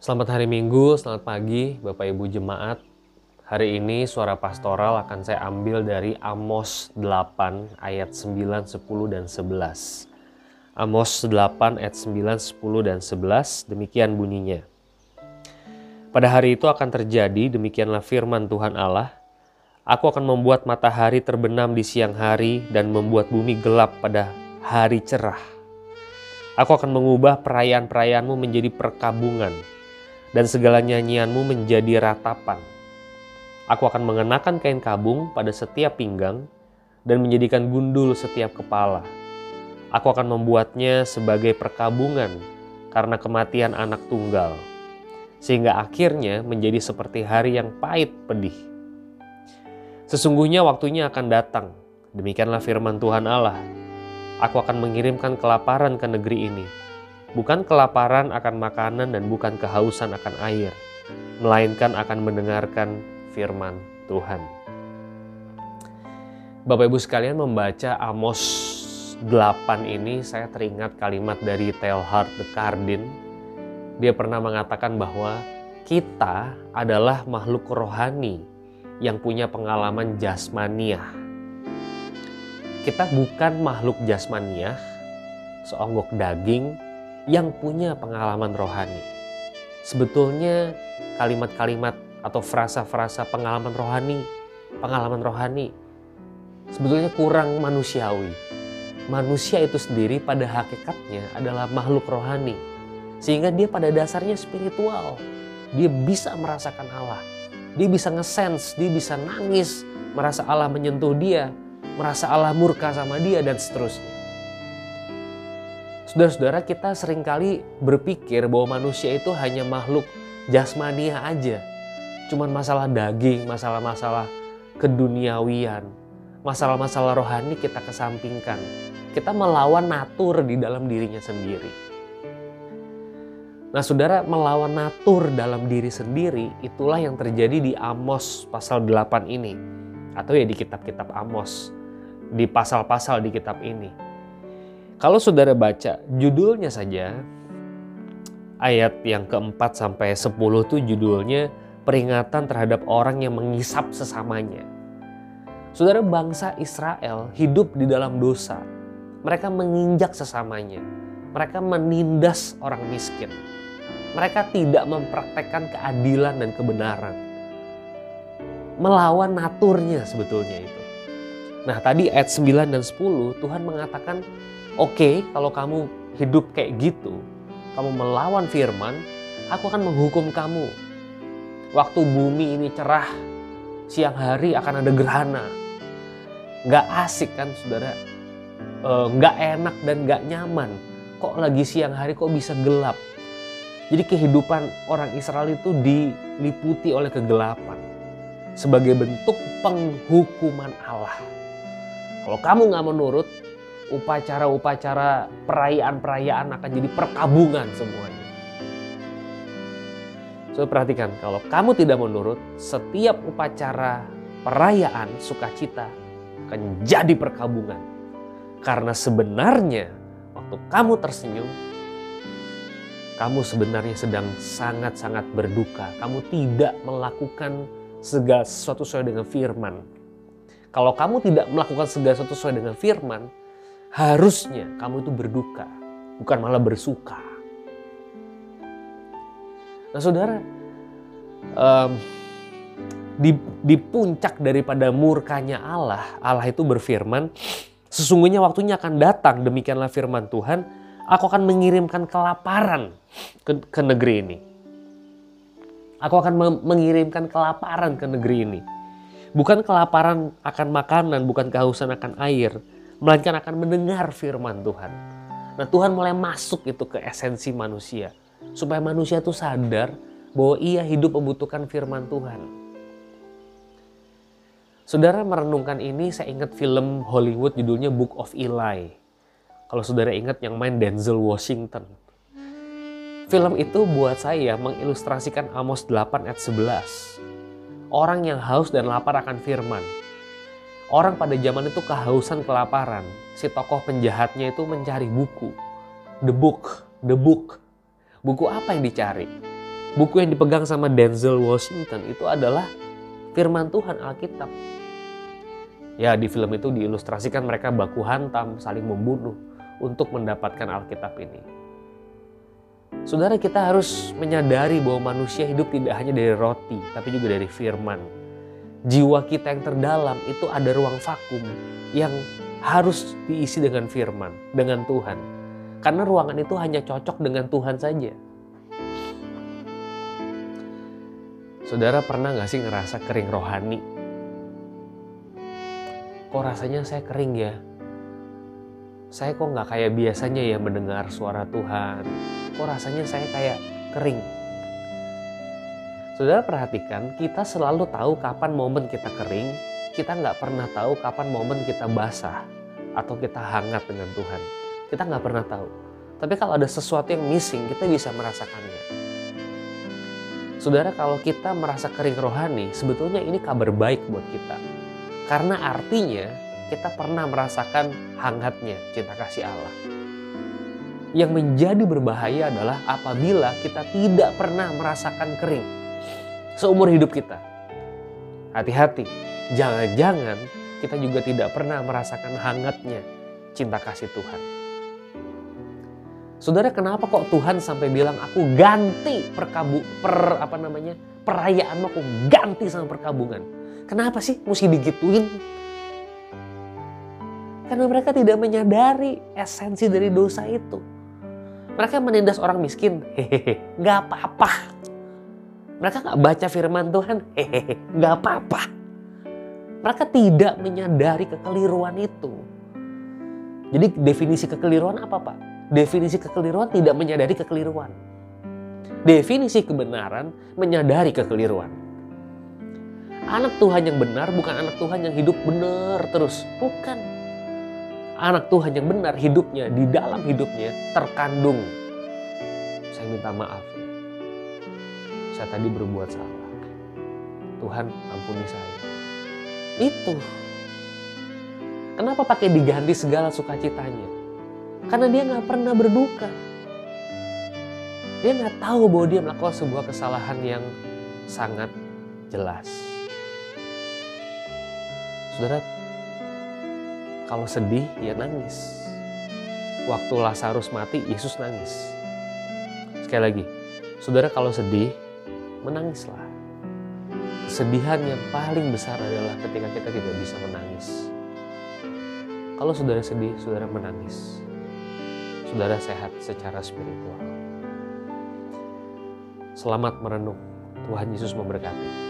Selamat hari Minggu, selamat pagi Bapak Ibu Jemaat. Hari ini suara pastoral akan saya ambil dari Amos 8 ayat 9, 10, dan 11. Amos 8 ayat 9, 10, dan 11 demikian bunyinya. Pada hari itu akan terjadi demikianlah firman Tuhan Allah. Aku akan membuat matahari terbenam di siang hari dan membuat bumi gelap pada hari cerah. Aku akan mengubah perayaan-perayaanmu menjadi perkabungan dan segala nyanyianmu menjadi ratapan. Aku akan mengenakan kain kabung pada setiap pinggang dan menjadikan gundul setiap kepala. Aku akan membuatnya sebagai perkabungan karena kematian anak tunggal, sehingga akhirnya menjadi seperti hari yang pahit pedih. Sesungguhnya waktunya akan datang, demikianlah firman Tuhan Allah. Aku akan mengirimkan kelaparan ke negeri ini, bukan kelaparan akan makanan dan bukan kehausan akan air, melainkan akan mendengarkan firman Tuhan. Bapak Ibu sekalian membaca Amos 8 ini saya teringat kalimat dari Teilhard de Chardin. Dia pernah mengatakan bahwa kita adalah makhluk rohani yang punya pengalaman jasmaniah. Kita bukan makhluk jasmaniah, seonggok daging yang punya pengalaman rohani. Sebetulnya kalimat-kalimat atau frasa-frasa pengalaman rohani, pengalaman rohani sebetulnya kurang manusiawi. Manusia itu sendiri pada hakikatnya adalah makhluk rohani. Sehingga dia pada dasarnya spiritual. Dia bisa merasakan Allah. Dia bisa ngesense, dia bisa nangis, merasa Allah menyentuh dia, merasa Allah murka sama dia dan seterusnya. Saudara-saudara kita sering kali berpikir bahwa manusia itu hanya makhluk jasmania aja. Cuman masalah daging, masalah-masalah keduniawian, masalah-masalah rohani kita kesampingkan. Kita melawan natur di dalam dirinya sendiri. Nah saudara melawan natur dalam diri sendiri itulah yang terjadi di Amos pasal 8 ini. Atau ya di kitab-kitab Amos. Di pasal-pasal di kitab ini. Kalau saudara baca judulnya saja, ayat yang keempat sampai sepuluh itu judulnya peringatan terhadap orang yang mengisap sesamanya. Saudara bangsa Israel hidup di dalam dosa. Mereka menginjak sesamanya. Mereka menindas orang miskin. Mereka tidak mempraktekkan keadilan dan kebenaran. Melawan naturnya sebetulnya itu. Nah tadi ayat 9 dan 10 Tuhan mengatakan Oke, okay, kalau kamu hidup kayak gitu, kamu melawan firman, aku akan menghukum kamu. Waktu bumi ini cerah, siang hari akan ada gerhana. Gak asik kan saudara? E, gak enak dan gak nyaman. Kok lagi siang hari kok bisa gelap? Jadi kehidupan orang Israel itu diliputi oleh kegelapan. Sebagai bentuk penghukuman Allah. Kalau kamu gak menurut, upacara-upacara perayaan-perayaan akan jadi perkabungan semuanya. So perhatikan, kalau kamu tidak menurut, setiap upacara perayaan sukacita akan jadi perkabungan. Karena sebenarnya waktu kamu tersenyum, kamu sebenarnya sedang sangat-sangat berduka. Kamu tidak melakukan segala sesuatu sesuai dengan firman. Kalau kamu tidak melakukan segala sesuatu sesuai dengan firman, harusnya kamu itu berduka, bukan malah bersuka. Nah saudara, um, di, di puncak daripada murkanya Allah, Allah itu berfirman, sesungguhnya waktunya akan datang, demikianlah firman Tuhan, aku akan mengirimkan kelaparan ke, ke negeri ini. Aku akan mengirimkan kelaparan ke negeri ini. Bukan kelaparan akan makanan, bukan kehausan akan air, melainkan akan mendengar firman Tuhan. Nah Tuhan mulai masuk itu ke esensi manusia. Supaya manusia itu sadar bahwa ia hidup membutuhkan firman Tuhan. Saudara merenungkan ini saya ingat film Hollywood judulnya Book of Eli. Kalau saudara ingat yang main Denzel Washington. Film itu buat saya mengilustrasikan Amos 8 ayat 11. Orang yang haus dan lapar akan firman, Orang pada zaman itu kehausan kelaparan. Si tokoh penjahatnya itu mencari buku. The book, the book. Buku apa yang dicari? buku yang dipegang sama Denzel Washington itu adalah firman Tuhan Alkitab. Ya di film itu diilustrasikan mereka baku hantam, saling membunuh untuk mendapatkan Alkitab ini. Saudara kita harus menyadari bahwa manusia hidup tidak hanya dari roti, tapi juga dari firman. Jiwa kita yang terdalam itu ada ruang vakum yang harus diisi dengan firman, dengan Tuhan. Karena ruangan itu hanya cocok dengan Tuhan saja. Saudara pernah gak sih ngerasa kering rohani? kok rasanya saya kering ya? Saya kok nggak kayak biasanya ya mendengar suara Tuhan. Kok rasanya saya kayak kering? Saudara perhatikan, kita selalu tahu kapan momen kita kering, kita nggak pernah tahu kapan momen kita basah atau kita hangat dengan Tuhan. Kita nggak pernah tahu. Tapi kalau ada sesuatu yang missing, kita bisa merasakannya. Saudara, kalau kita merasa kering rohani, sebetulnya ini kabar baik buat kita karena artinya kita pernah merasakan hangatnya cinta kasih Allah. Yang menjadi berbahaya adalah apabila kita tidak pernah merasakan kering seumur hidup kita. Hati-hati, jangan-jangan kita juga tidak pernah merasakan hangatnya cinta kasih Tuhan. Saudara, kenapa kok Tuhan sampai bilang aku ganti perkabu per apa namanya perayaanmu aku ganti sama perkabungan? Kenapa sih mesti digituin? Karena mereka tidak menyadari esensi dari dosa itu. Mereka menindas orang miskin, hehehe, nggak apa-apa. Mereka nggak baca firman Tuhan, hehehe, nggak apa-apa. Mereka tidak menyadari kekeliruan itu. Jadi definisi kekeliruan apa Pak? Definisi kekeliruan tidak menyadari kekeliruan. Definisi kebenaran menyadari kekeliruan. Anak Tuhan yang benar bukan anak Tuhan yang hidup benar terus. Bukan. Anak Tuhan yang benar hidupnya, di dalam hidupnya terkandung. Saya minta maaf. Saya tadi berbuat salah. Tuhan ampuni saya. Itu. Kenapa pakai diganti segala sukacitanya? Karena dia nggak pernah berduka. Dia nggak tahu bahwa dia melakukan sebuah kesalahan yang sangat jelas. Saudara, kalau sedih ya nangis. Waktu Lazarus mati, Yesus nangis. Sekali lagi, saudara kalau sedih, menangislah. Kesedihan yang paling besar adalah ketika kita tidak bisa menangis. Kalau saudara sedih, saudara menangis. Saudara sehat secara spiritual. Selamat merenung. Tuhan Yesus memberkati.